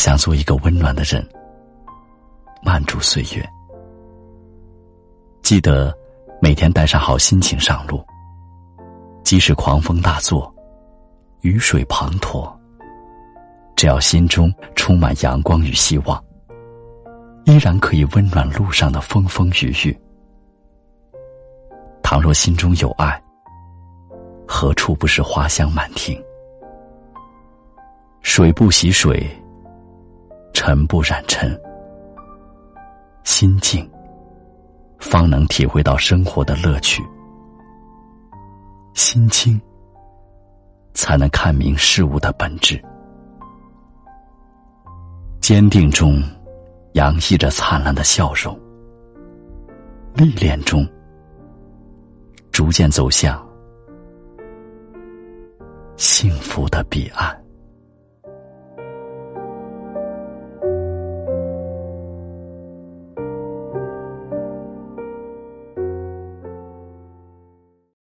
想做一个温暖的人，慢住岁月。记得每天带上好心情上路，即使狂风大作，雨水滂沱，只要心中充满阳光与希望，依然可以温暖路上的风风雨雨。倘若心中有爱，何处不是花香满庭？水不洗水，尘不染尘，心静，方能体会到生活的乐趣；心清，才能看明事物的本质。坚定中，洋溢着灿烂的笑容；历练中，逐渐走向幸福的彼岸。